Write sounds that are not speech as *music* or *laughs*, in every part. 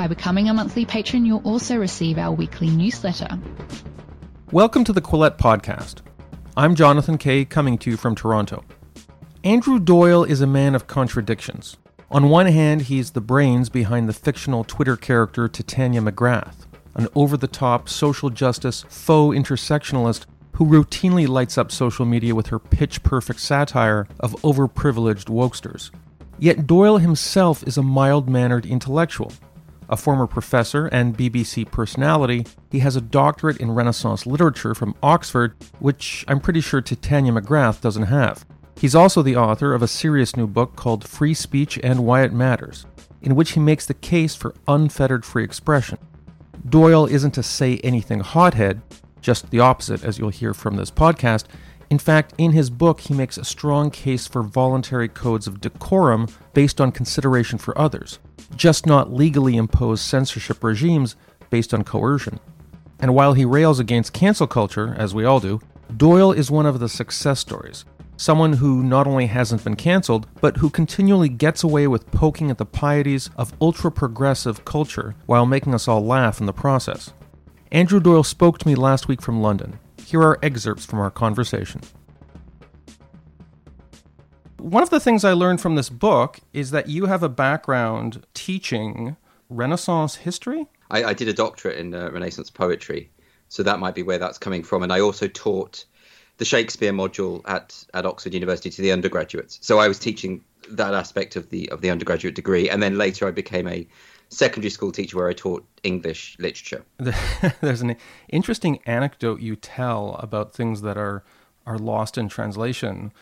By becoming a monthly patron, you'll also receive our weekly newsletter. Welcome to the Quillette Podcast. I'm Jonathan Kay, coming to you from Toronto. Andrew Doyle is a man of contradictions. On one hand, he's the brains behind the fictional Twitter character Titania McGrath, an over the top social justice faux intersectionalist who routinely lights up social media with her pitch perfect satire of overprivileged wokesters. Yet Doyle himself is a mild mannered intellectual. A former professor and BBC personality, he has a doctorate in Renaissance literature from Oxford, which I'm pretty sure Titania McGrath doesn't have. He's also the author of a serious new book called Free Speech and Why It Matters, in which he makes the case for unfettered free expression. Doyle isn't a say anything hothead, just the opposite, as you'll hear from this podcast. In fact, in his book, he makes a strong case for voluntary codes of decorum based on consideration for others, just not legally imposed censorship regimes based on coercion. And while he rails against cancel culture, as we all do, Doyle is one of the success stories someone who not only hasn't been cancelled, but who continually gets away with poking at the pieties of ultra progressive culture while making us all laugh in the process. Andrew Doyle spoke to me last week from London. Here are excerpts from our conversation. One of the things I learned from this book is that you have a background teaching Renaissance history. I, I did a doctorate in uh, Renaissance poetry, so that might be where that's coming from. And I also taught the Shakespeare module at, at Oxford University to the undergraduates. So I was teaching that aspect of the of the undergraduate degree, and then later I became a secondary school teacher where I taught English literature. *laughs* There's an interesting anecdote you tell about things that are are lost in translation.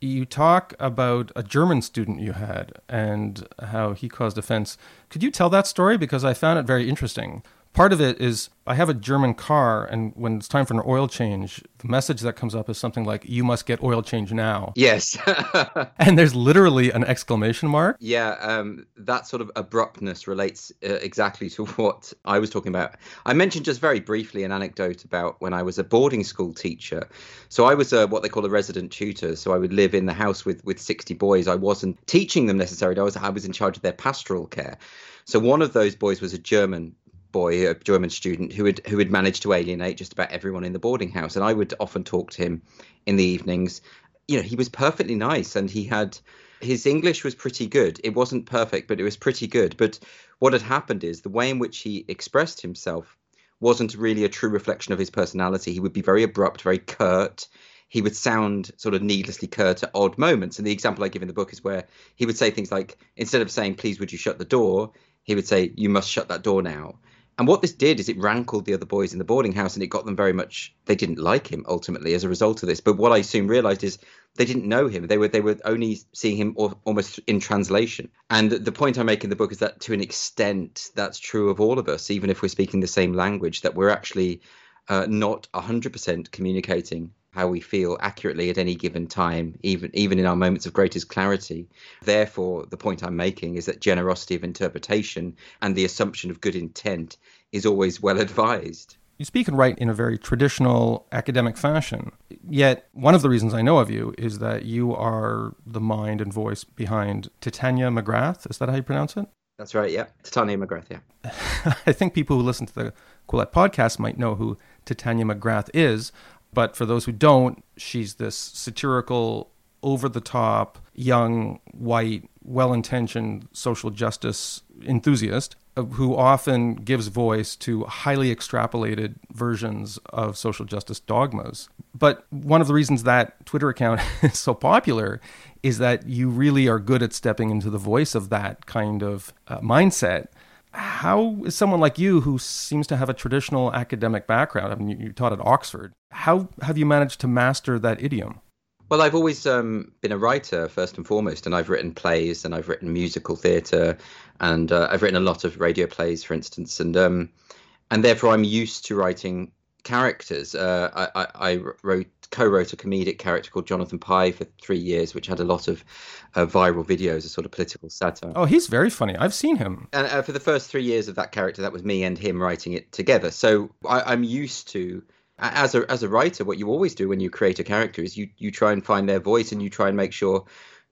You talk about a German student you had and how he caused offense. Could you tell that story because I found it very interesting? Part of it is I have a German car, and when it's time for an oil change, the message that comes up is something like, You must get oil change now. Yes. *laughs* and there's literally an exclamation mark. Yeah, um, that sort of abruptness relates uh, exactly to *laughs* what I was talking about. I mentioned just very briefly an anecdote about when I was a boarding school teacher. So I was a, what they call a resident tutor. So I would live in the house with, with 60 boys. I wasn't teaching them necessarily, I was, I was in charge of their pastoral care. So one of those boys was a German boy, a German student who had who had managed to alienate just about everyone in the boarding house. And I would often talk to him in the evenings. You know, he was perfectly nice, and he had his English was pretty good. It wasn't perfect, but it was pretty good. But what had happened is the way in which he expressed himself wasn't really a true reflection of his personality. He would be very abrupt, very curt. He would sound sort of needlessly curt at odd moments. And the example I give in the book is where he would say things like, instead of saying, please, would you shut the door? He would say, you must shut that door now. And what this did is it rankled the other boys in the boarding house and it got them very much they didn't like him ultimately as a result of this. But what I soon realized is they didn't know him. They were they were only seeing him almost in translation. And the point I make in the book is that to an extent that's true of all of us, even if we're speaking the same language, that we're actually uh, not 100% communicating how we feel accurately at any given time, even even in our moments of greatest clarity. Therefore, the point I'm making is that generosity of interpretation and the assumption of good intent is always well advised. You speak and write in a very traditional academic fashion. Yet, one of the reasons I know of you is that you are the mind and voice behind Titania McGrath. Is that how you pronounce it? That's right, yeah. Titania McGrath, yeah. *laughs* I think people who listen to the Quillette podcast might know who Titania McGrath is. But for those who don't, she's this satirical, over the top, young, white, well intentioned social justice enthusiast uh, who often gives voice to highly extrapolated versions of social justice dogmas. But one of the reasons that Twitter account *laughs* is so popular is that you really are good at stepping into the voice of that kind of uh, mindset how is someone like you who seems to have a traditional academic background i mean you, you taught at oxford how have you managed to master that idiom well i've always um, been a writer first and foremost and i've written plays and i've written musical theatre and uh, i've written a lot of radio plays for instance and um, and therefore i'm used to writing characters. Uh, I, I, I, wrote co-wrote a comedic character called Jonathan Pie for three years, which had a lot of uh, viral videos, a sort of political satire. Oh, he's very funny. I've seen him. And uh, for the first three years of that character, that was me and him writing it together. So I, I'm used to as a as a writer, what you always do when you create a character is you you try and find their voice and you try and make sure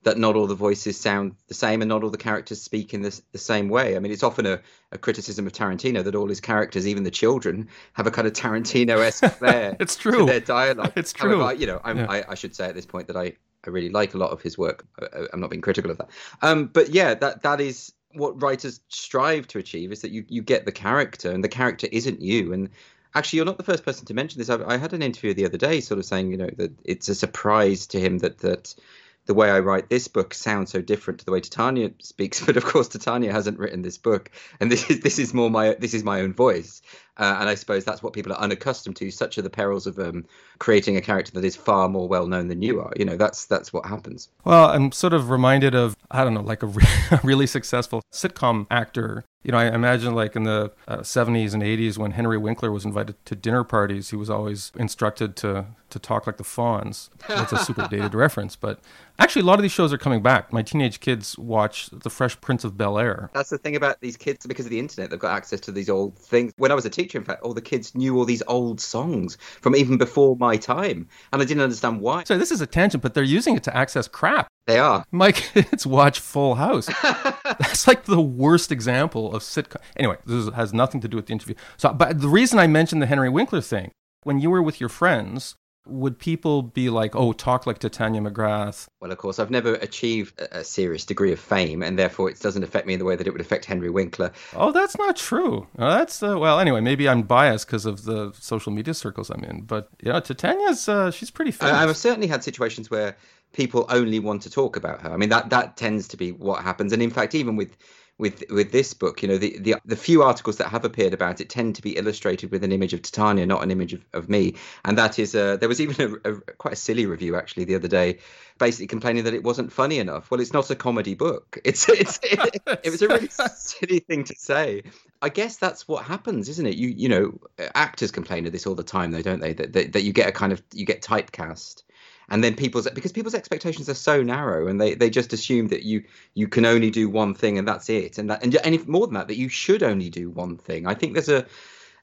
that not all the voices sound the same and not all the characters speak in the, the same way. I mean, it's often a, a criticism of Tarantino that all his characters, even the children, have a kind of Tarantino-esque *laughs* flair. it's true. their dialogue. It's true. However, you know, yeah. I, I, should say at this point that I, I really like a lot of his work. I, I'm not being critical of that. Um, but yeah, that that is what writers strive to achieve is that you, you get the character and the character isn't you. And actually, you're not the first person to mention this. I, I had an interview the other day sort of saying, you know, that it's a surprise to him that, that the way I write this book sounds so different to the way Titania speaks. *laughs* But of course, Titania hasn't written this book, and this is this is more my this is my own voice. Uh, and I suppose that's what people are unaccustomed to. Such are the perils of um, creating a character that is far more well known than you are. You know, that's that's what happens. Well, I'm sort of reminded of I don't know, like a, re- *laughs* a really successful sitcom actor you know, I imagine like in the uh, 70s and 80s when Henry Winkler was invited to dinner parties, he was always instructed to to talk like the Fonz. That's a super *laughs* dated reference, but actually a lot of these shows are coming back. My teenage kids watch The Fresh Prince of Bel Air. That's the thing about these kids because of the internet, they've got access to these old things. When I was a teacher, in fact, all the kids knew all these old songs from even before my time, and I didn't understand why. So this is a tangent, but they're using it to access crap. They are. My kids *laughs* watch Full House. *laughs* That's like the worst example of sitcom. Anyway, this has nothing to do with the interview. So, but the reason I mentioned the Henry Winkler thing, when you were with your friends, would people be like, "Oh, talk like Titania McGrath"? Well, of course, I've never achieved a serious degree of fame, and therefore it doesn't affect me in the way that it would affect Henry Winkler. Oh, that's not true. that's uh, well, anyway, maybe I'm biased because of the social media circles I'm in, but you know, Titania's uh, she's pretty famous. I, I've certainly had situations where people only want to talk about her. I mean, that that tends to be what happens. And in fact, even with with with this book, you know, the, the the few articles that have appeared about it tend to be illustrated with an image of Titania, not an image of, of me. And that is, uh, there was even a, a, quite a silly review actually the other day, basically complaining that it wasn't funny enough. Well, it's not a comedy book. *laughs* It's it's it, it was a really *laughs* silly thing to say. I guess that's what happens, isn't it? You you know, actors complain of this all the time, though, don't they? That that, that you get a kind of you get typecast and then people's because people's expectations are so narrow and they, they just assume that you you can only do one thing and that's it. And that and, and if more than that that you should only do one thing. I think there's a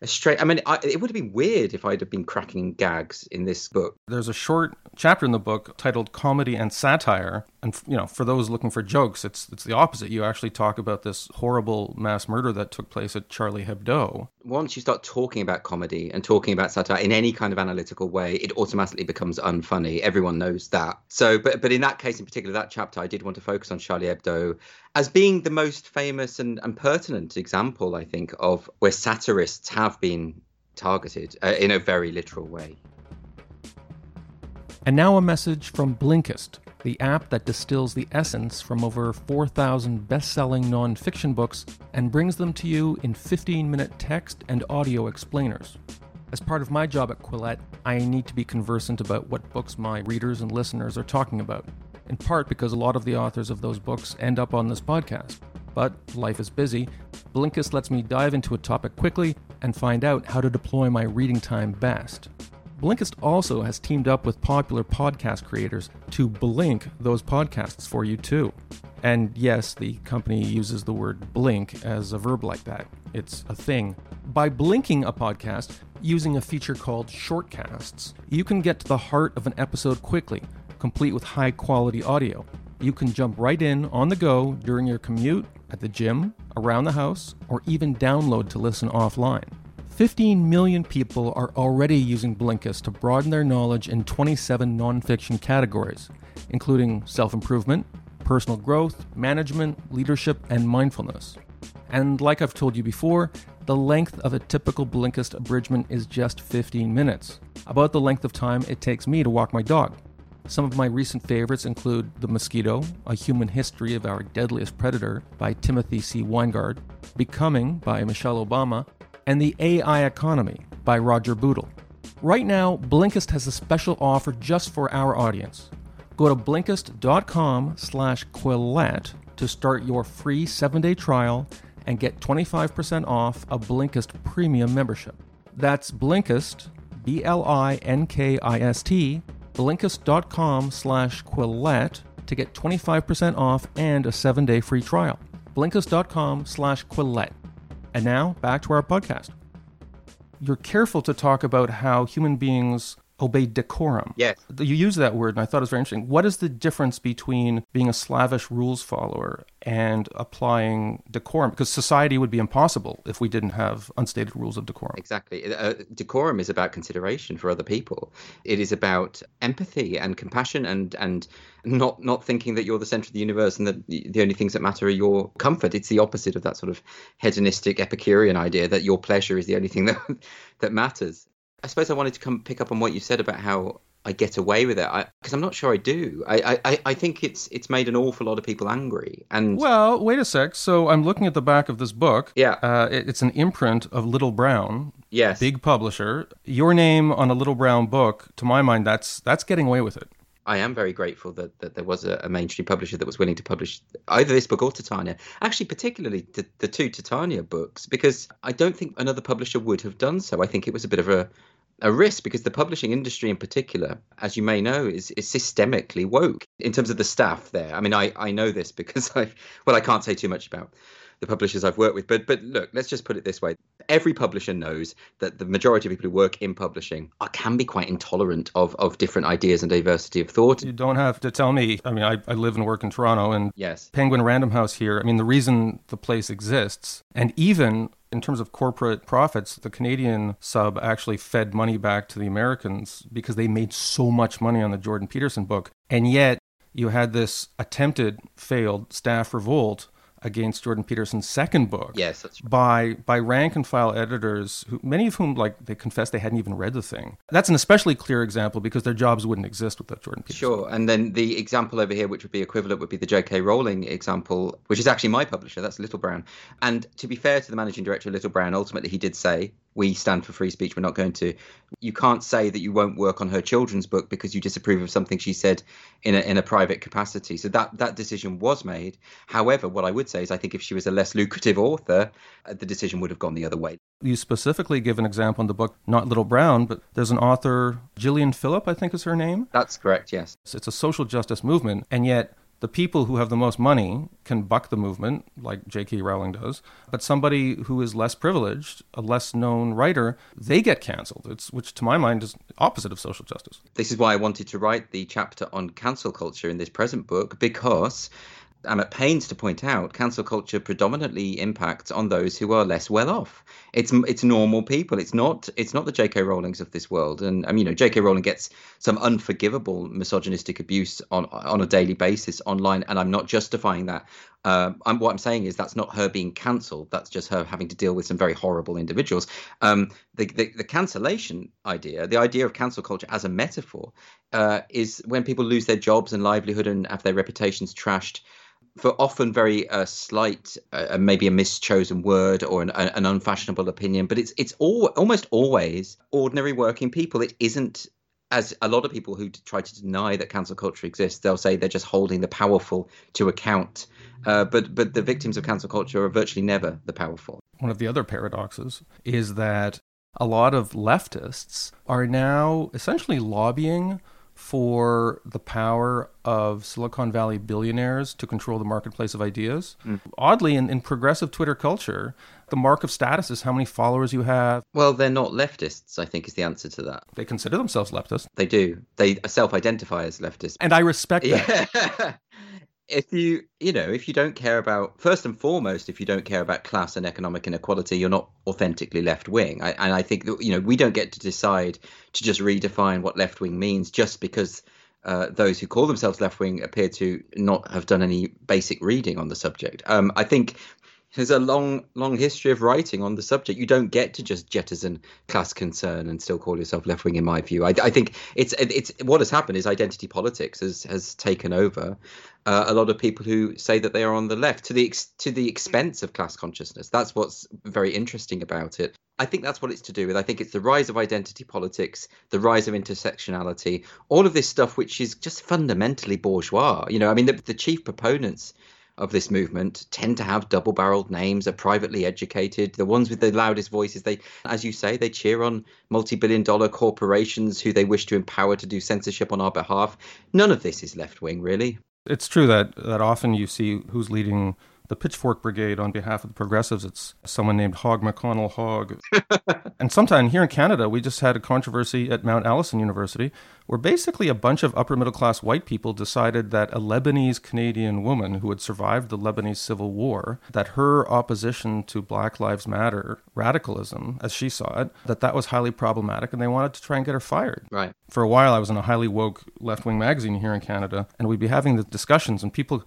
a straight. I mean, I, it would have been weird if I'd have been cracking gags in this book. There's a short chapter in the book titled "Comedy and Satire," and you know, for those looking for jokes, it's it's the opposite. You actually talk about this horrible mass murder that took place at Charlie Hebdo. Once you start talking about comedy and talking about satire in any kind of analytical way, it automatically becomes unfunny. Everyone knows that. So, but but in that case in particular, that chapter, I did want to focus on Charlie Hebdo as being the most famous and, and pertinent example, I think, of where satirists have been targeted uh, in a very literal way. And now a message from Blinkist, the app that distills the essence from over 4,000 best selling nonfiction books and brings them to you in 15 minute text and audio explainers. As part of my job at Quillette, I need to be conversant about what books my readers and listeners are talking about in part because a lot of the authors of those books end up on this podcast. But life is busy. Blinkist lets me dive into a topic quickly and find out how to deploy my reading time best. Blinkist also has teamed up with popular podcast creators to blink those podcasts for you too. And yes, the company uses the word blink as a verb like that. It's a thing. By blinking a podcast using a feature called shortcasts, you can get to the heart of an episode quickly complete with high quality audio. You can jump right in on the go during your commute, at the gym, around the house, or even download to listen offline. 15 million people are already using Blinkist to broaden their knowledge in 27 nonfiction categories, including self improvement, personal growth, management, leadership, and mindfulness. And like I've told you before, the length of a typical Blinkist abridgment is just 15 minutes, about the length of time it takes me to walk my dog. Some of my recent favorites include The Mosquito, A Human History of Our Deadliest Predator by Timothy C. Winegard, Becoming by Michelle Obama, and The AI Economy by Roger Bootle. Right now, Blinkist has a special offer just for our audience. Go to blinkist.com slash quillette to start your free seven-day trial and get 25% off a Blinkist premium membership. That's Blinkist, B-L-I-N-K-I-S-T, Blinkist.com slash Quillette to get 25% off and a seven-day free trial. Blinkist.com slash Quillette. And now, back to our podcast. You're careful to talk about how human beings obey decorum. Yes. You use that word, and I thought it was very interesting. What is the difference between being a slavish rules follower and applying decorum? Because society would be impossible if we didn't have unstated rules of decorum. Exactly. Uh, decorum is about consideration for other people. It is about empathy and compassion and and not not thinking that you're the center of the universe and that the only things that matter are your comfort. It's the opposite of that sort of hedonistic Epicurean idea that your pleasure is the only thing that *laughs* that matters. I suppose I wanted to come pick up on what you said about how I get away with it because I'm not sure I do. I, I I think it's it's made an awful lot of people angry. And well, wait a sec. So I'm looking at the back of this book. Yeah, uh, it, it's an imprint of Little Brown. Yes, big publisher. Your name on a Little Brown book, to my mind, that's that's getting away with it. I am very grateful that, that there was a, a, mainstream publisher that was willing to publish either this book or Titania. Actually, particularly the, the two Titania books, because I don't think another publisher would have done so. I think it was a bit of a a risk because the publishing industry in particular, as you may know, is, is systemically woke in terms of the staff there. I mean, I, I know this *laughs* because I, well, I can't say too much about the publishers I've worked with, but but look, let's just put it this way: every publisher knows that the majority of people who work in publishing are, can be quite intolerant of of different ideas and diversity of thought. You don't have to tell me. I mean, I, I live and work in Toronto, and yes, Penguin Random House here. I mean, the reason the place exists, and even in terms of corporate profits, the Canadian sub actually fed money back to the Americans because they made so much money on the Jordan Peterson book. And yet, you had this attempted failed staff revolt against Jordan Peterson's second book. Yes, that's right. By by rank and file editors, who, many of whom like they confessed they hadn't even read the thing. That's an especially clear example because their jobs wouldn't exist without Jordan Peterson. Sure, and then the example over here, which would be equivalent, would be the J.K. Rowling example, which is actually my publisher. That's Little Brown. And to be fair to the managing director of Little Brown, ultimately he did say we stand for free speech. We're not going to. You can't say that you won't work on her children's book because you disapprove of something she said in a in a private capacity. So that that decision was made. However, what I would say is I think if she was a less lucrative author, uh, the decision would have gone the other way. You specifically give an example in the book, not Little Brown, but there's an author, Gillian Philip, I think is her name. That's correct. Yes. It's a social justice movement, and yet the people who have the most money can buck the movement, like J.K. Rowling does. But somebody who is less privileged, a less known writer, they get canceled. It's which, to my mind, is opposite of social justice. This is why I wanted to write the chapter on cancel culture in this present book because I'm at pains to point out cancel culture predominantly impacts on those who are less well off. It's it's normal people. It's not it's not the J.K. Rowlings of this world. And I mean, you know, J.K. Rowling gets some unforgivable misogynistic abuse on on a daily basis online, and I'm not justifying that. Uh, I'm, what I'm saying is that's not her being cancelled. That's just her having to deal with some very horrible individuals. Um, the, the, the cancellation idea, the idea of cancel culture as a metaphor, uh, is when people lose their jobs and livelihood and have their reputations trashed for often very uh, slight, uh, maybe a mischosen word or an, an, unfashionable opinion, but it's it's all almost always ordinary working people. It isn't as a lot of people who try to deny that cancel culture exists. They'll say they're just holding the powerful to account, uh, but but the victims of cancel culture are virtually never the powerful. One of the other paradoxes is that a lot of leftists are now essentially lobbying for the power of Silicon Valley billionaires to control the marketplace of ideas. Mm. Oddly, in, in progressive Twitter culture, the mark of status is how many followers you have. Well, they're not leftists, I think, is the answer to that. They consider themselves leftists. They do. They self identify as leftists. And I respect that. Yeah. *laughs* if you you know if you don't care about first and foremost if you don't care about class and economic inequality you're not authentically left wing and i think that you know we don't get to decide to just redefine what left wing means just because uh, those who call themselves left wing appear to not have done any basic reading on the subject. Um, I think there's a long, long history of writing on the subject. You don't get to just jettison class concern and still call yourself left wing. In my view, I, I, think it's it's what has happened is identity politics has has taken over. Uh, a lot of people who say that they are on the left to the ex, to the expense of class consciousness. That's what's very interesting about it. I think that's what it's to do with. I think it's the rise of identity politics, the rise of intersectionality, all of this stuff which is just fundamentally bourgeois. You know, I mean, the, the chief proponents of this movement tend to have double barreled names, are privately educated. The ones with the loudest voices, they, as you say, they cheer on multi billion dollar corporations who they wish to empower to do censorship on our behalf. None of this is left wing, really. It's true that, that often you see who's leading the Pitchfork Brigade on behalf of the progressives. It's someone named Hogg McConnell Hogg. *laughs* and sometime here in Canada, we just had a controversy at Mount Allison University where basically a bunch of upper middle class white people decided that a Lebanese Canadian woman who had survived the Lebanese civil war, that her opposition to Black Lives Matter radicalism, as she saw it, that that was highly problematic and they wanted to try and get her fired. Right. For a while, I was in a highly woke left wing magazine here in Canada, and we'd be having the discussions, and people,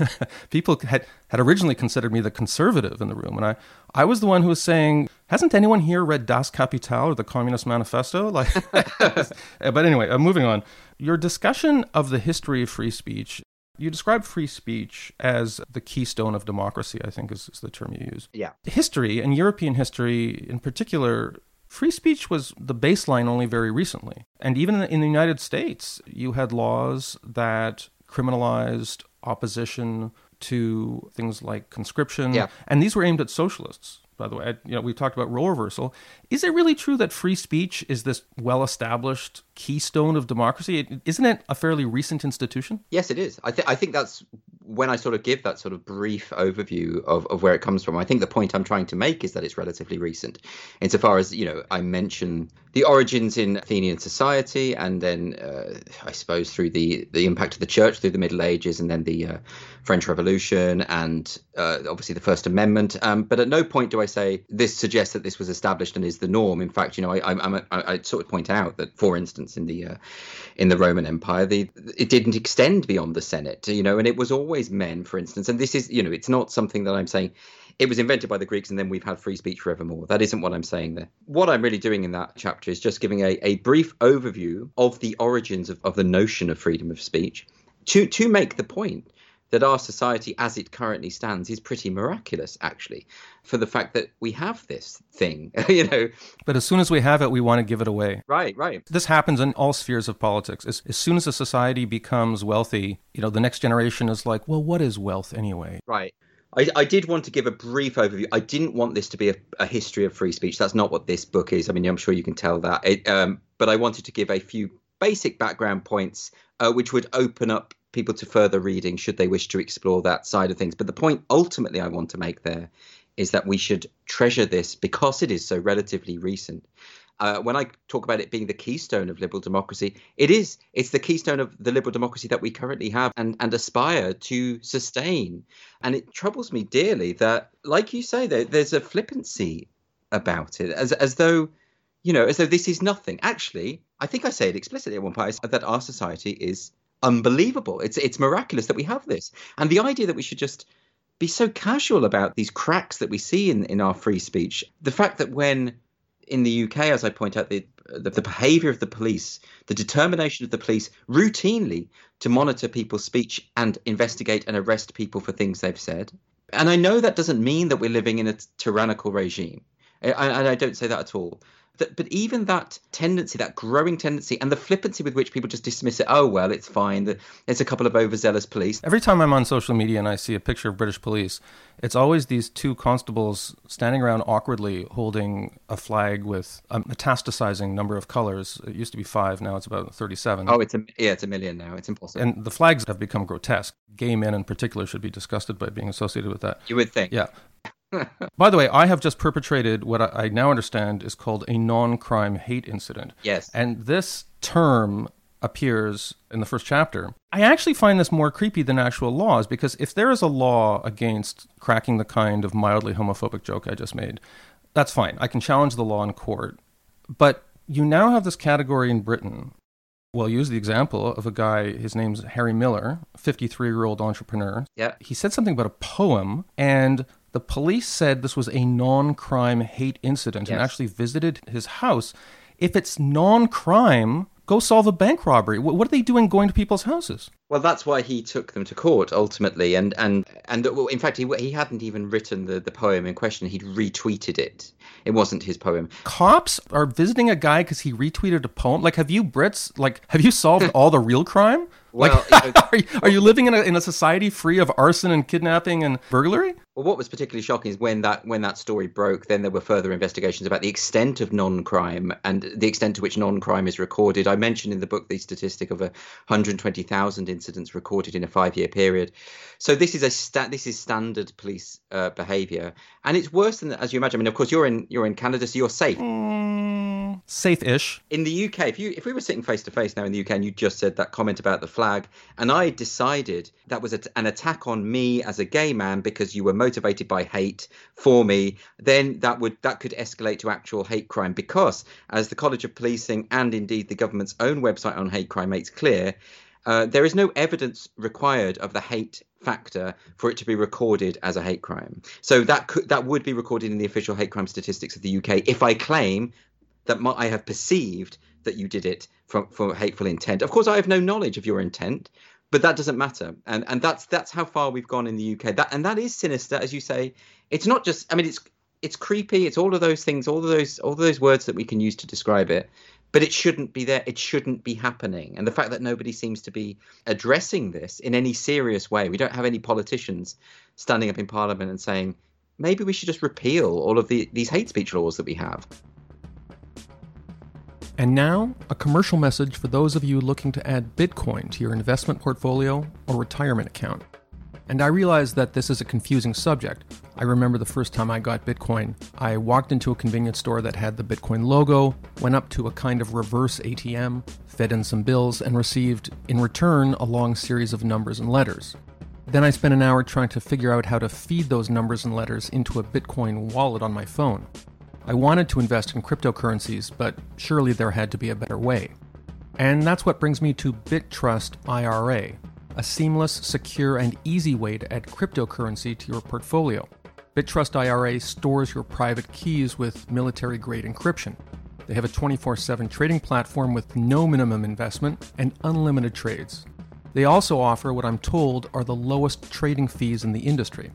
*laughs* people had, had originally considered me the conservative in the room. And I, I was the one who was saying, hasn't anyone here read Das Kapital or the Communist Manifesto? *laughs* Like, *laughs* but anyway, uh, moving on. Your discussion of the history of free speech. You describe free speech as the keystone of democracy, I think is, is the term you use. Yeah. History, and European history in particular, free speech was the baseline only very recently. And even in the United States, you had laws that criminalized opposition to things like conscription. Yeah. And these were aimed at socialists, by the way. You know, we talked about role reversal. Is it really true that free speech is this well established keystone of democracy? Isn't it a fairly recent institution? Yes, it is. I, th- I think that's when I sort of give that sort of brief overview of, of where it comes from. I think the point I'm trying to make is that it's relatively recent, insofar as, you know, I mention the origins in Athenian society and then, uh, I suppose, through the, the impact of the church through the Middle Ages and then the uh, French Revolution and uh, obviously the First Amendment. Um, but at no point do I say this suggests that this was established and is the norm. In fact, you know, I, I, I, I sort of point out that, for instance, in the uh, in the Roman Empire, the it didn't extend beyond the Senate, you know, and it was always men, for instance. And this is, you know, it's not something that I'm saying it was invented by the Greeks and then we've had free speech forevermore. That isn't what I'm saying there. What I'm really doing in that chapter is just giving a, a brief overview of the origins of, of the notion of freedom of speech to to make the point that our society as it currently stands is pretty miraculous actually for the fact that we have this thing *laughs* you know but as soon as we have it we want to give it away right right this happens in all spheres of politics as, as soon as a society becomes wealthy you know the next generation is like well what is wealth anyway right I, I, did want to give a brief overview. I didn't want this to be a, a, history of free speech. That's not what this book is. I mean, I'm sure you can tell that. It, um, but I wanted to give a few basic background points, uh, which would open up people to further reading should they wish to explore that side of things. But the point ultimately I want to make there is that we should treasure this because it is so relatively recent. Uh, when I talk about it being the keystone of liberal democracy, it is. It's the keystone of the liberal democracy that we currently have and, and aspire to sustain. And it troubles me dearly that, like you say, there, there's a flippancy about it, as as though, you know, as though this is nothing. Actually, I think I say it explicitly at one point that our society is unbelievable. It's it's miraculous that we have this. And the idea that we should just be so casual about these cracks that we see in, in our free speech, the fact that when in the UK, as I point out, the, the, the behaviour of the police, the determination of the police routinely to monitor people's speech and investigate and arrest people for things they've said. And I know that doesn't mean that we're living in a tyrannical regime. And I don't say that at all. That, but even that tendency, that growing tendency, and the flippancy with which people just dismiss it, oh, well, it's fine. There's a couple of overzealous police. Every time I'm on social media and I see a picture of British police, it's always these two constables standing around awkwardly holding a flag with a metastasizing number of colors. It used to be five, now it's about 37. Oh, it's a, yeah, it's a million now. It's impossible. And the flags have become grotesque. Gay men in particular should be disgusted by being associated with that. You would think. Yeah. *laughs* By the way, I have just perpetrated what I now understand is called a non crime hate incident. Yes. And this term appears in the first chapter. I actually find this more creepy than actual laws because if there is a law against cracking the kind of mildly homophobic joke I just made, that's fine. I can challenge the law in court. But you now have this category in Britain. Well, use the example of a guy, his name's Harry Miller, 53 year old entrepreneur. Yeah. He said something about a poem, and the police said this was a non crime hate incident Yes. and actually visited his house. If it's non crime, Go solve a bank robbery. What are they doing going to people's houses? Well, that's why he took them to court ultimately, and and and in fact, he he hadn't even written the the poem in question. He'd retweeted it. It wasn't his poem. Cops are visiting a guy because he retweeted a poem. Like, have you Brits like have you solved all the real crime? *laughs* Well, like, *laughs* are, you, are you living in a, in a society free of arson and kidnapping and burglary? Well, what was particularly shocking is when that when that story broke, then there were further investigations about the extent of non-crime and the extent to which non-crime is recorded. I mentioned in the book the statistic of 120,000 incidents recorded in a five-year period. So this is a sta- this is standard police uh, behaviour, and it's worse than as you imagine. I mean, of course, you're in you're in Canada, so you're safe. Mm, safe-ish. In the UK, if you if we were sitting face to face now in the UK, and you just said that comment about the flag, and I decided that was a, an attack on me as a gay man because you were motivated by hate for me, then that would that could escalate to actual hate crime because, as the College of Policing and indeed the government's own website on hate crime makes clear, uh, there is no evidence required of the hate factor for it to be recorded as a hate crime. So that could that would be recorded in the official hate crime statistics of the UK if I claim that my, I have perceived that you did it for, for hateful intent. Of course, I have no knowledge of your intent, but that doesn't matter. And and that's that's how far we've gone in the UK that and that is sinister as you say. It's not just I mean it's it's creepy. It's all of those things all of those all of those words that we can use to describe it. But it shouldn't be there. It shouldn't be happening. And the fact that nobody seems to be addressing this in any serious way we don't have any politicians standing up in parliament and saying maybe we should just repeal all of the, these hate speech laws that we have and now, a commercial message for those of you looking to add Bitcoin to your investment portfolio or retirement account. And I realize that this is a confusing subject. I remember the first time I got Bitcoin, I walked into a convenience store that had the Bitcoin logo, went up to a kind of reverse ATM, fed in some bills, and received, in return, a long series of numbers and letters. Then I spent an hour trying to figure out how to feed those numbers and letters into a Bitcoin wallet on my phone. I wanted to invest in cryptocurrencies, but surely there had to be a better way. And that's what brings me to BitTrust IRA, a seamless, secure, and easy way to add cryptocurrency to your portfolio. BitTrust IRA stores your private keys with military grade encryption. They have a 24 7 trading platform with no minimum investment and unlimited trades. They also offer what I'm told are the lowest trading fees in the industry.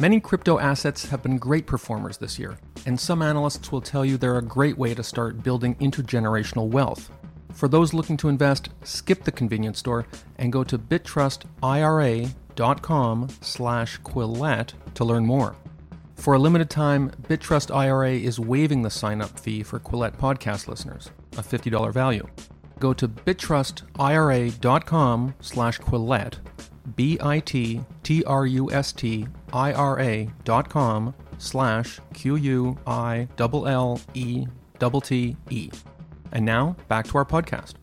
Many crypto assets have been great performers this year, and some analysts will tell you they're a great way to start building intergenerational wealth. For those looking to invest, skip the convenience store and go to bittrustira.com slash quillette to learn more. For a limited time, BitTrust IRA is waiving the sign-up fee for Quillette podcast listeners, a $50 value. Go to bittrustira.com slash quillette B-I-T-T-R-U-S-T-I-R-A dot com slash Q-U-I-L-L-E-T-T-E. And now, back to our podcast.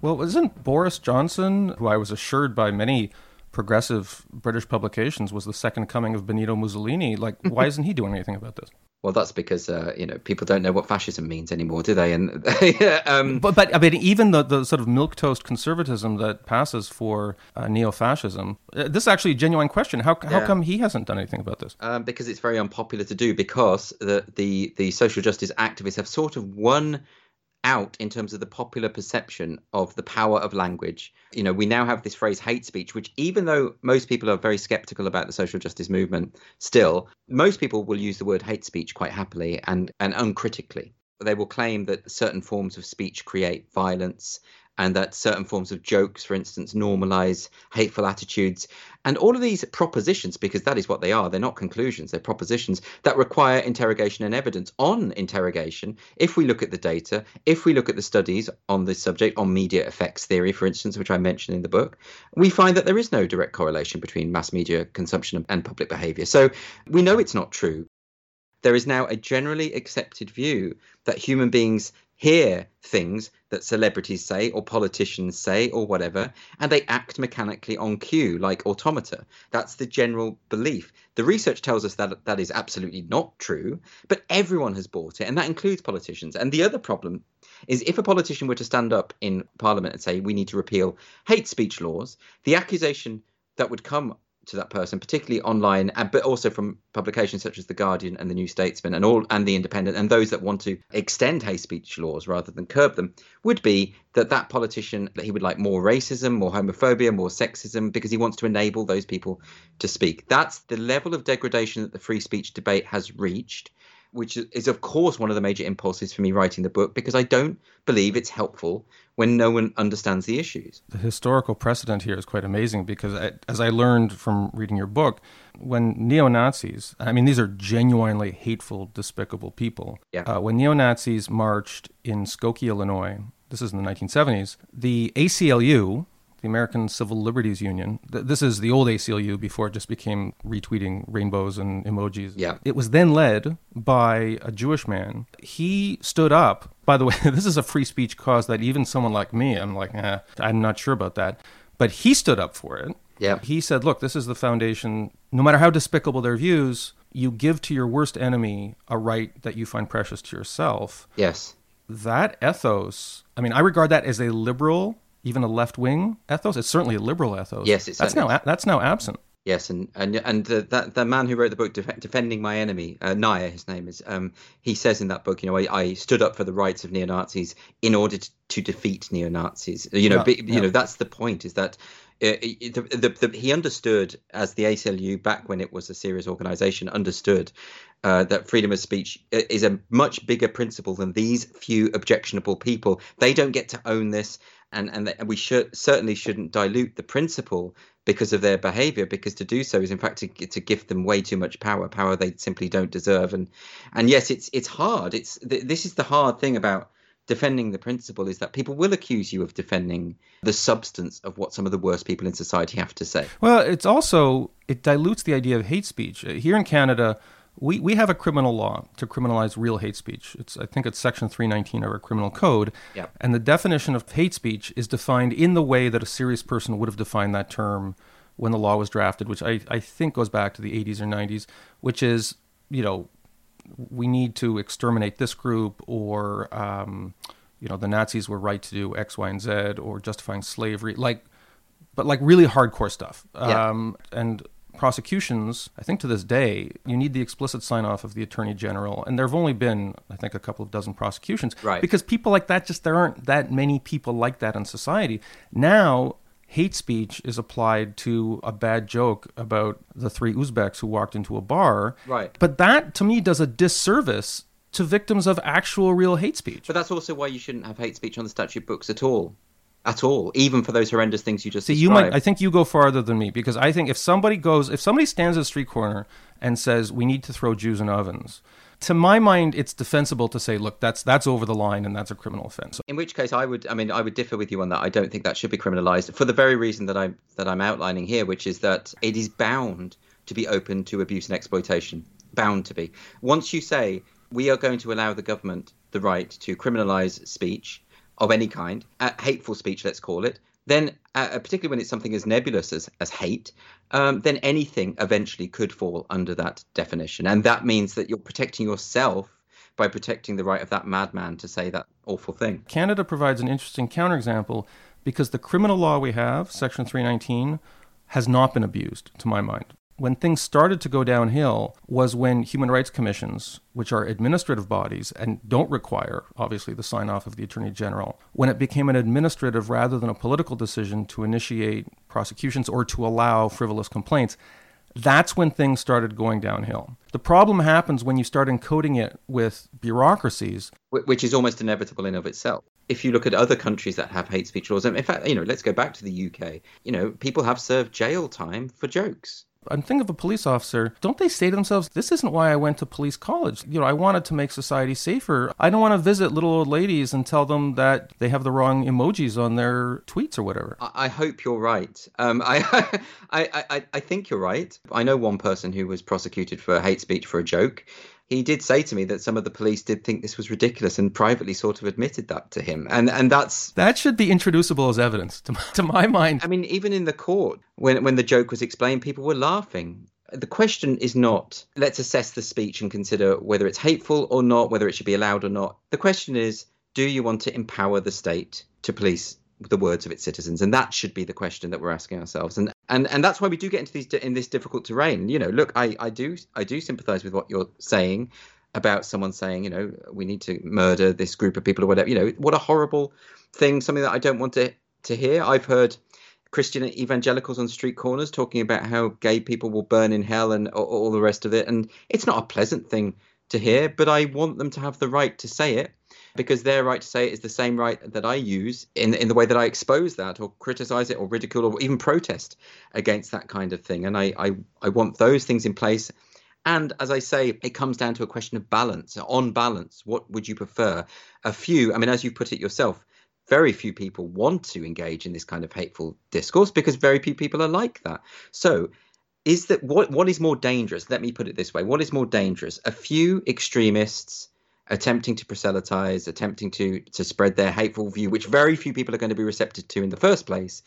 Well, isn't Boris Johnson, who I was assured by many progressive British publications was the second coming of Benito Mussolini, like, why *laughs* isn't he doing anything about this? Well, that's because uh, you know people don't know what fascism means anymore, do they? And *laughs* um... but but I mean, even the, the sort of milk toast conservatism that passes for uh, neo-fascism, uh, this is actually a genuine question. How how yeah. come he hasn't done anything about this? Um, because it's very unpopular to do. Because the the the social justice activists have sort of won out in terms of the popular perception of the power of language. You know, we now have this phrase hate speech, which even though most people are very skeptical about the social justice movement, still, most people will use the word hate speech quite happily and, and uncritically. They will claim that certain forms of speech create violence and that certain forms of jokes, for instance, normalize hateful attitudes. And all of these propositions, because that is what they are, they're not conclusions, they're propositions that require interrogation and evidence. On interrogation, if we look at the data, if we look at the studies on this subject, on media effects theory, for instance, which I mentioned in the book, we find that there is no direct correlation between mass media consumption and public behavior. So we know it's not true. There is now a generally accepted view that human beings hear things that celebrities say or politicians say or whatever, and they act mechanically on cue like automata. That's the general belief. The research tells us that that is absolutely not true, but everyone has bought it, and that includes politicians. And the other problem is if a politician were to stand up in parliament and say we need to repeal hate speech laws, the accusation that would come to that person, particularly online, but also from publications such as the Guardian and the New Statesman and all and the Independent and those that want to extend hate speech laws rather than curb them, would be that that politician that he would like more racism, more homophobia, more sexism because he wants to enable those people to speak. That's the level of degradation that the free speech debate has reached which is of course one of the major impulses for me writing the book because I don't believe it's helpful when no one understands the issues. The historical precedent here is quite amazing because, I, as I learned from reading your book, when neo Nazis, I mean, these are genuinely hateful, despicable people. Yeah. Uh, when neo Nazis marched in Skokie, Illinois, this is in the 1970s, the ACLU, the American Civil Liberties Union. This is the old ACLU before it just became retweeting rainbows and emojis. Yeah. It was then led by a Jewish man. He stood up. By the way, *laughs* this is a free speech cause that even someone like me, I'm like, eh, I'm not sure about that. But he stood up for it. Yeah. He said, look, this is the foundation. No matter how despicable their views, you give to your worst enemy a right that you find precious to yourself. Yes. That ethos, I mean, I regard that as a liberal even a left wing ethos. It's certainly a liberal ethos. Yes, it's that's now that's now absent. Yes, and and and the, that the man who wrote the book Def- "Defending My Enemy," uh, Neier, his name is. Um, he says in that book, you know, I, I stood up for the rights of neo Nazis in order to, to defeat neo Nazis. You know, yeah, be, you know that's the point. Is that uh, the, the, the, he understood as the ACLU back when it was a serious organization understood uh, that freedom of speech is a much bigger principle than these few objectionable people. They don't get to own this, and and, and we should certainly shouldn't dilute the principle because of their behavior because to do so is in fact to, to give them way too much power power they simply don't deserve. And and yes it's it's hard. It's this is the hard thing about defending the principle is that people will accuse you of defending the substance of what some of the worst people in society have to say. Well it's also it dilutes the idea of hate speech. Here in canada we, we have a criminal law to criminalize real hate speech. It's I think it's section 319 of our criminal code. Yep. And the definition of hate speech is defined in the way that a serious person would have defined that term when the law was drafted, which I, I think goes back to the 80s or 90s, which is, you know, we need to exterminate this group or, um, you know, the Nazis were right to do X, Y, and Z or justifying slavery. Like, but like really hardcore stuff. Yeah. Um, and prosecutions, I think to this day, you need the explicit sign off of the attorney general. And there have only been, I think, a couple of dozen prosecutions. Right. Because people like that, just there aren't that many people like that in society. Now, hate speech is applied to a bad joke about the three Uzbeks who walked into a bar. Right. But that, to me, does a disservice to victims of actual real hate speech. but that's also why you shouldn't have hate speech on the statute books at all at all even for those horrendous things you just See, you described. might. I think you go farther than me because I think if somebody goes, if somebody stands at a street corner and says we need to throw Jews in ovens, to my mind, it's defensible to say, look, that's that's over the line and that's a criminal offense. in which case I would I mean I would differ with you on that. I don't think that should be criminalized for the very reason that I'm that I'm outlining here, which is that it is bound to be open to abuse and exploitation. Bound to be. Once you say we are going to allow the government the right to criminalize speech of any kind, uh, hateful speech, let's call it, then uh, particularly when it's something as nebulous as, as hate, um, then anything eventually could fall under that definition. And that means that you're protecting yourself by protecting the right of that madman to say that awful thing. Canada provides an interesting counterexample because the criminal law we have, Section 319, has not been abused, to my mind. When things started to go downhill was when human rights commissions, which are administrative bodies and don't require, obviously, the sign off of the Attorney General, when it became an administrative rather than a political decision to initiate prosecutions or to allow frivolous complaints, that's when things started going downhill. The problem happens when you start encoding it with bureaucracies which is almost inevitable in of itself. If you look at other countries that have hate speech laws, and in fact, you know, let's go back to the UK. You know, people have served jail time for jokes. I'm thinking of a police officer. Don't they say to themselves, "This isn't why I went to police college. You know, I wanted to make society safer. I don't want to visit little old ladies and tell them that they have the wrong emojis on their tweets or whatever." I, hope you're right. Um, *laughs* I, I, I, I think you're right. I know one person who was prosecuted for hate speech for a joke. He did say to me that some of the police did think this was ridiculous and privately sort of admitted that to him. And and that's That should be introducible as evidence to my, *laughs* to my mind. I mean, even in the court, when when the joke was explained, people were laughing. The question is not let's assess the speech and consider whether it's hateful or not, whether it should be allowed or not. The question is, do you want to empower the state to police the words of its citizens and that should be the question that we're asking ourselves. And and and that's why we do get into these in this difficult terrain. You know look i i do i do sympathize with what you're saying about someone saying you know we need to murder this group of people or whatever. You know what a horrible thing something that i don't want to to hear. I've heard Christian evangelicals on street corners talking about how gay people will burn in hell and all, all the rest of it. And it's not a pleasant thing to hear, but I want them to have the right to say it because their right to say it is the same right that I use in in the way that I expose that or criticize it or ridicule or even protest against that kind of thing. And I I, I want those things in place. And as I say, it comes down to a question of balance. On balance, what would you prefer? A few, I mean, as you put it yourself, very few people want to engage in this kind of hateful discourse because very few people are like that. So, is that what what is more dangerous? Let me put it this way: what is more dangerous? A few extremists attempting to proselytize, attempting to to spread their hateful view, which very few people are going to be receptive to in the first place,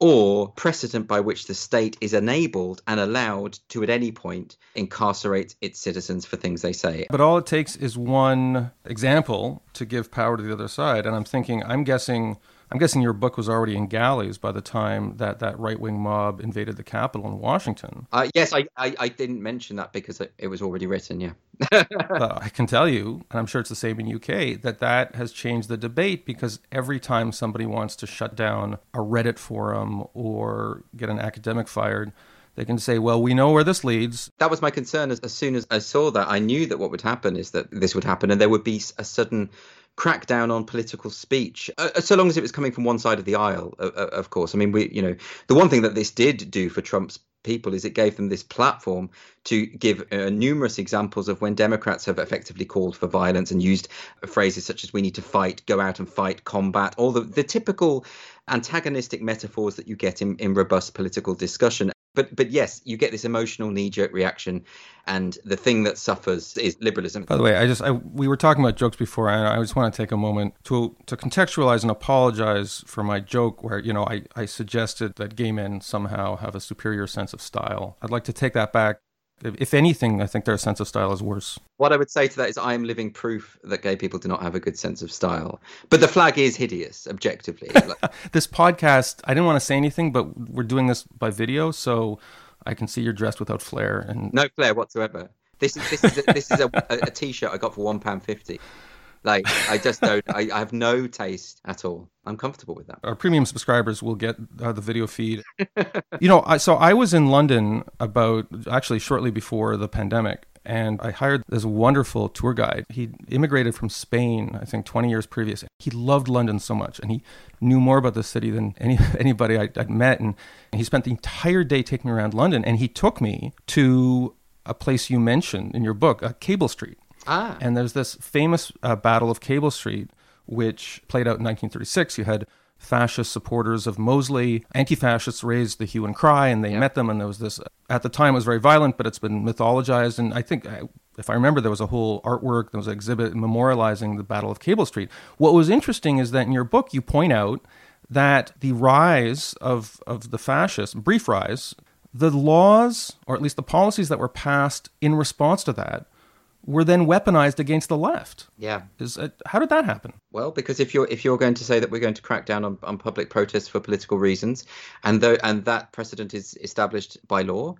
or precedent by which the state is enabled and allowed to at any point incarcerate its citizens for things they say. But all it takes is one example to give power to the other side. And I'm thinking, I'm guessing I'm guessing your book was already in galleys by the time that that right wing mob invaded the Capitol in Washington. Uh, yes, I, I, I, didn't mention that because it, it was already written, yeah. *laughs* uh, I can tell you, and I'm sure it's the same in UK, that that has changed the debate because every time somebody wants to shut down a Reddit forum or get an academic fired, they can say, well, we know where this leads. That was my concern. As, as soon as I saw that, I knew that what would happen is that this would happen and there would be a sudden crackdown on political speech, uh, uh, so long as it was coming from one side of the aisle, uh, of course. I mean, we, you know, the one thing that this did do for Trump's people is it gave them this platform to give uh, numerous examples of when Democrats have effectively called for violence and used phrases such as "we need to fight," "go out and fight," "combat," all the the typical antagonistic metaphors that you get in, in robust political discussion but but yes, you get this emotional knee jerk reaction, and the thing that suffers is liberalism. By the way, I just I, we were talking about jokes before, and I just want to take a moment to to contextualize and apologize for my joke where you know I I suggested that gay men somehow have a superior sense of style. I'd like to take that back. If anything, I think their sense of style is worse. What I would say to that is, I am living proof that gay people do not have a good sense of style. But the flag is hideous, objectively. *laughs* this podcast, I didn't want to say anything, but we're doing this by video, so I can see you're dressed without flair and no flair whatsoever. This is this is a, this is a, a, a t-shirt I got for one pound fifty. Like I just *laughs* don't. I, I, have no taste at all. I'm comfortable with that. Our premium subscribers will get uh, the video feed. *laughs* you know, I, so I was in London about actually shortly before the pandemic, and I hired this wonderful tour guide. He immigrated from Spain, I think, 20 years previous. He loved London so much, and he knew more about the city than any *laughs* anybody I, would met. And he spent the entire day taking me around London, and he took me to a place you mentioned in your book, uh, Cable Street. Ah. And there's this famous uh, Battle of Cable Street, which played out in 1936. You had fascist supporters of Mosley. Anti fascists raised the hue and cry, and they met them. And there was this, at the time, it was very violent, but it's been mythologized. And I think, if I remember, there was a whole artwork, there was an exhibit memorializing the Battle of Cable Street. What was interesting is that in your book, you point out that the rise of, of the fascists, brief rise, the laws, or at least the policies that were passed in response to that, were then weaponized against the left. Yeah. Is, uh, how did that happen? Well, because if you're if you're going to say that we're going to crack down on, on public protests for political reasons, and though and that precedent is established by law,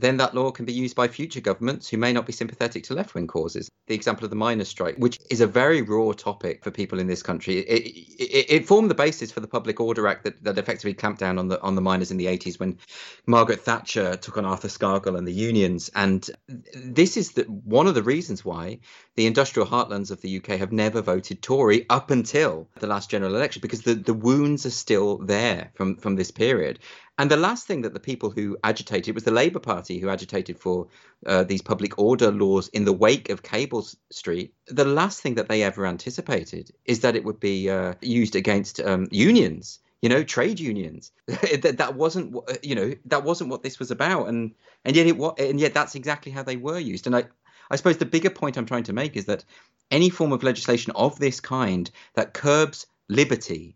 then that law can be used by future governments who may not be sympathetic to left wing causes. The example of the miners' strike, which is a very raw topic for people in this country, it, it, it, formed the basis for the Public Order Act that, that effectively clamped down on the on the miners in the 80s when Margaret Thatcher took on Arthur Scargill and the unions. And this is the, one of the reasons why the industrial heartlands of the UK have never voted Tory up until the last general election, because the, the wounds are still there from, from this period. And the last thing that the people who agitated was the Labour Party who agitated for uh, these public order laws in the wake of Cable Street. The last thing that they ever anticipated is that it would be uh, used against um, unions. You know, trade unions. *laughs* that, that wasn't, you know, that wasn't what this was about, and and yet it and yet that's exactly how they were used. And I, I suppose the bigger point I'm trying to make is that any form of legislation of this kind that curbs liberty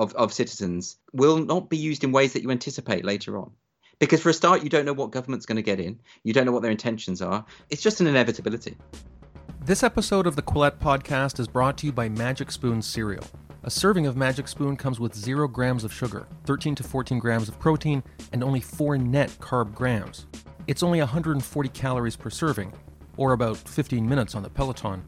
of, of citizens will not be used in ways that you anticipate later on. Because for a start, you don't know what government's going to get in, you don't know what their intentions are. It's just an inevitability. This episode of the Quillette podcast is brought to you by Magic Spoon Cereal. A serving of Magic Spoon comes with 0 grams of sugar, 13 to 14 grams of protein, and only 4 net carb grams. It's only 140 calories per serving, or about 15 minutes on the Peloton.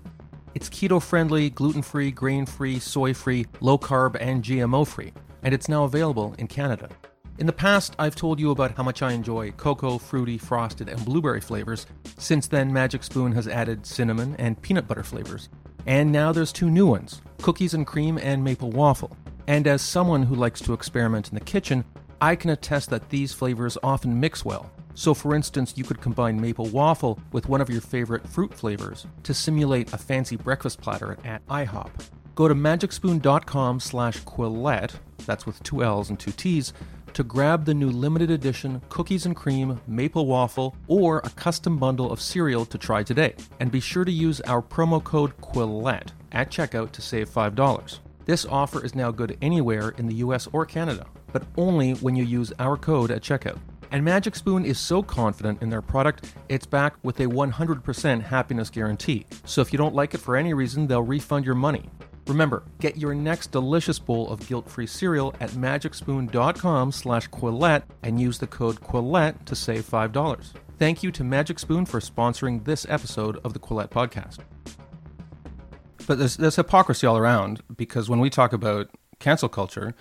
It's keto friendly, gluten free, grain free, soy free, low carb, and GMO free, and it's now available in Canada. In the past, I've told you about how much I enjoy cocoa, fruity, frosted, and blueberry flavors. Since then, Magic Spoon has added cinnamon and peanut butter flavors. And now there's two new ones cookies and cream and maple waffle. And as someone who likes to experiment in the kitchen, I can attest that these flavors often mix well. So, for instance, you could combine maple waffle with one of your favorite fruit flavors to simulate a fancy breakfast platter at IHOP. Go to magicspoon.com slash Quillette, that's with two L's and two T's, to grab the new limited edition cookies and cream maple waffle or a custom bundle of cereal to try today. And be sure to use our promo code Quillette at checkout to save $5. This offer is now good anywhere in the US or Canada, but only when you use our code at checkout. And Magic Spoon is so confident in their product, it's back with a 100% happiness guarantee. So if you don't like it for any reason, they'll refund your money. Remember, get your next delicious bowl of guilt-free cereal at magicspoon.com slash Quillette and use the code Quillette to save $5. Thank you to Magic Spoon for sponsoring this episode of the Quillette Podcast. But there's, there's hypocrisy all around because when we talk about cancel culture,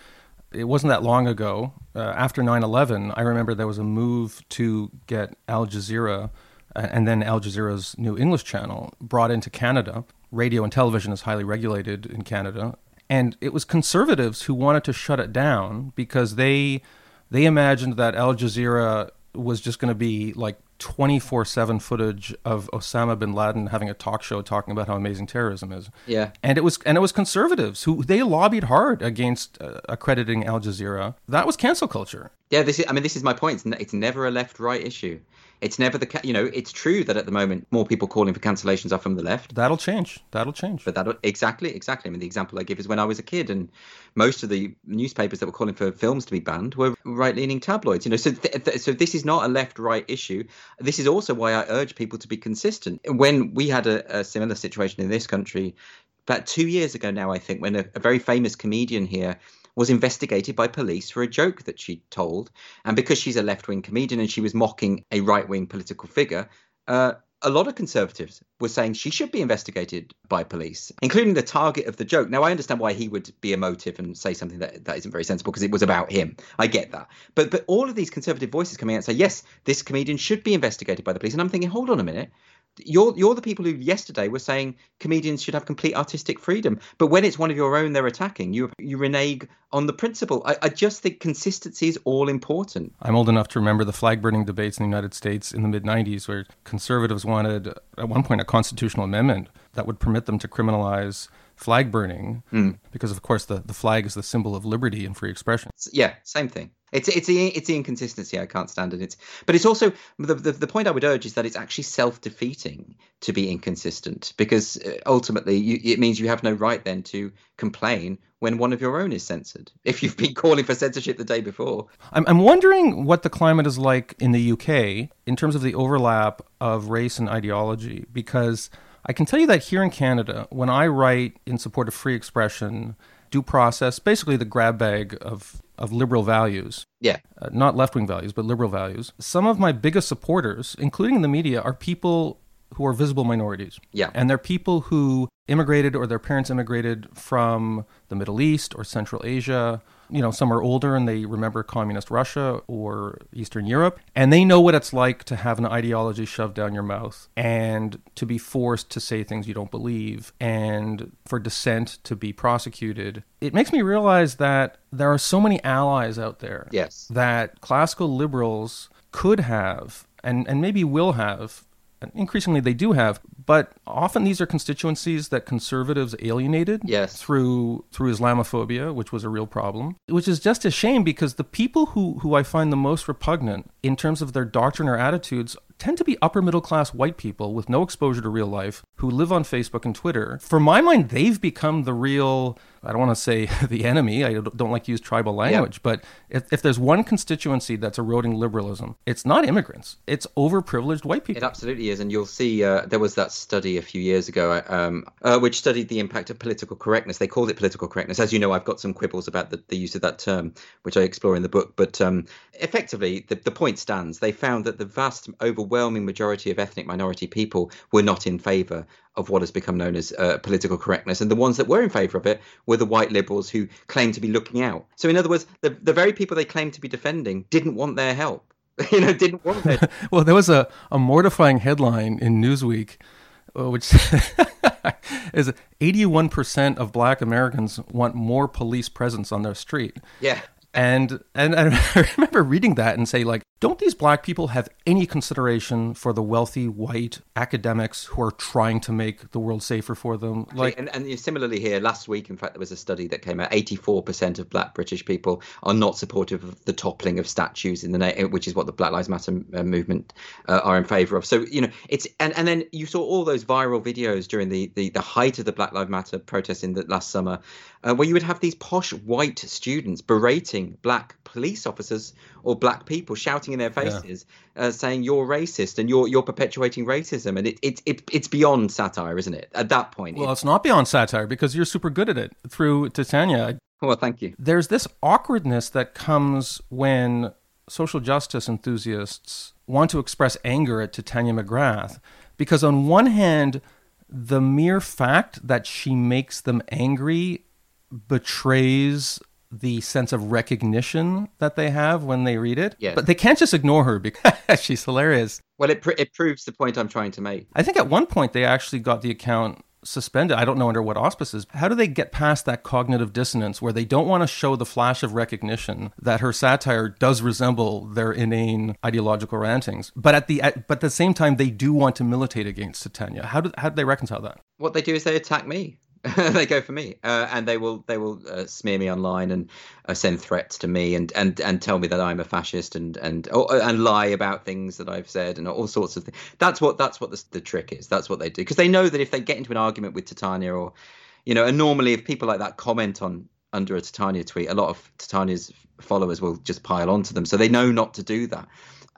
it wasn't that long ago. Uh, after 9 11, I remember there was a move to get Al Jazeera and then Al Jazeera's new English channel brought into Canada. Radio and television is highly regulated in Canada. And it was conservatives who wanted to shut it down because they they imagined that Al Jazeera was just going to be like 24 7 footage of Osama bin Laden having a talk show talking about how amazing terrorism is. Yeah. And it was and it was conservatives who they lobbied hard against uh, accrediting Al Jazeera. That was cancel culture. Yeah, this is I mean this is my point. It's, it's never a left right issue. It's never the you know it's true that at the moment more people calling for cancellations are from the left. That'll change. That'll change. But that exactly exactly. I mean the example I give is when I was a kid and most of the newspapers that were calling for films to be banned were right-leaning tabloids. You know, so th- th- so this is not a left-right issue. This is also why I urge people to be consistent. When we had a, a similar situation in this country about two years ago now, I think, when a, a very famous comedian here was investigated by police for a joke that she told. And because she's a left wing comedian and she was mocking a right wing political figure, uh, a lot of conservatives were saying she should be investigated by police, including the target of the joke. Now, I understand why he would be emotive and say something that, that isn't very sensible because it was about him. I get that. But but all of these conservative voices coming out say, yes, this comedian should be investigated by the police. And I'm thinking, hold on a minute you're you're the people who yesterday were saying comedians should have complete artistic freedom, but when it's one of your own they're attacking, you you renege on the principle. I, I just think consistency is all important. I'm old enough to remember the flag burning debates in the United States in the mid '90s, where conservatives wanted at one point a constitutional amendment that would permit them to criminalize flag burning, mm. because of course the, the flag is the symbol of liberty and free expression. Yeah, same thing. It's it's the it's the inconsistency I can't stand it. It's but it's also the, the, the point I would urge is that it's actually self defeating to be inconsistent because uh, ultimately you, it means you have no right then to complain when one of your own is censored. *laughs* If you've been calling for censorship the day before, I'm I'm wondering what the climate is like in the UK in terms of the overlap of race and ideology because I can tell you that here in Canada, when I write in support of free expression, due process, basically the grab bag of of liberal values. Yeah. Uh, not left wing values, but liberal values. Some of my biggest supporters, including in the media, are people who are visible minorities. Yeah. And they're people who immigrated or their parents immigrated from the Middle East or Central Asia you know, some are older and they remember communist Russia or Eastern Europe, and they know what it's like to have an ideology shoved down your mouth and to be forced to say things you don't believe and for dissent to be prosecuted. It makes me realize that there are so many allies out there. Yes. That classical liberals could have and, and maybe will have increasingly they do have but often these are constituencies that conservatives alienated yes. through through islamophobia which was a real problem which is just a shame because the people who who i find the most repugnant in terms of their doctrine or attitudes, tend to be upper middle class white people with no exposure to real life who live on Facebook and Twitter. For my mind, they've become the real, I don't want to say *laughs* the enemy, I don't like to use tribal language, yeah. but if, if there's one constituency that's eroding liberalism, it's not immigrants, it's overprivileged white people. It absolutely is. And you'll see uh, there was that study a few years ago um, uh, which studied the impact of political correctness. They called it political correctness. As you know, I've got some quibbles about the, the use of that term, which I explore in the book. But um, effectively, the, the point stands. They found that the vast, overwhelming majority of ethnic minority people were not in favour of what has become known as uh, political correctness. And the ones that were in favour of it were the white liberals who claimed to be looking out. So, in other words, the, the very people they claimed to be defending didn't want their help. *laughs* you know, didn't want their. *laughs* well, there was a, a mortifying headline in Newsweek, uh, which *laughs* is 81% of black Americans want more police presence on their street. Yeah. And and *laughs* I remember reading that and say like, don't these black people have any consideration for the wealthy white academics who are trying to make the world safer for them? Like, and, and similarly here, last week, in fact, there was a study that came out: eighty-four percent of Black British people are not supportive of the toppling of statues in the name, which is what the Black Lives Matter uh, movement uh, are in favour of. So you know, it's and and then you saw all those viral videos during the the, the height of the Black Lives Matter protests in the last summer, uh, where you would have these posh white students berating black police officers or black people shouting in their faces, yeah. uh, saying you're racist and you're you're perpetuating racism, and it, it, it it's beyond satire, isn't it? At that point, well, it's not beyond satire because you're super good at it through Titania. Well, thank you. There's this awkwardness that comes when social justice enthusiasts want to express anger at Titania McGrath, because on one hand, the mere fact that she makes them angry betrays the sense of recognition that they have when they read it. Yeah. But they can't just ignore her because *laughs* she's hilarious. Well, it, pr- it proves the point I'm trying to make. I think at one point they actually got the account suspended. I don't know under what auspices. How do they get past that cognitive dissonance where they don't want to show the flash of recognition that her satire does resemble their inane ideological rantings, but at the at, but at the same time they do want to militate against Titania? How do how do they reconcile that? What they do is they attack me. *laughs* they go for me, uh, and they will they will uh, smear me online and uh, send threats to me and, and and tell me that I'm a fascist and and oh, and lie about things that I've said and all sorts of things. That's what that's what the, the trick is. That's what they do because they know that if they get into an argument with Titania or, you know, and normally if people like that comment on under a Titania tweet, a lot of Titania's followers will just pile onto them, so they know not to do that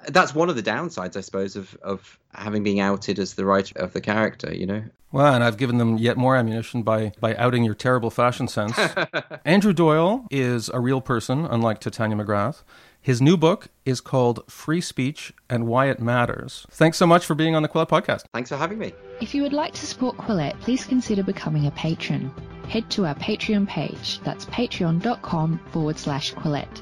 that's one of the downsides, I suppose, of of having been outed as the writer of the character. You know. Well, and I've given them yet more ammunition by by outing your terrible fashion sense. *laughs* Andrew Doyle is a real person, unlike Titania McGrath. His new book is called Free Speech and Why It Matters. Thanks so much for being on the Quillette podcast. Thanks for having me. If you would like to support Quillette, please consider becoming a patron. Head to our Patreon page. That's patreon.com forward slash Quillette.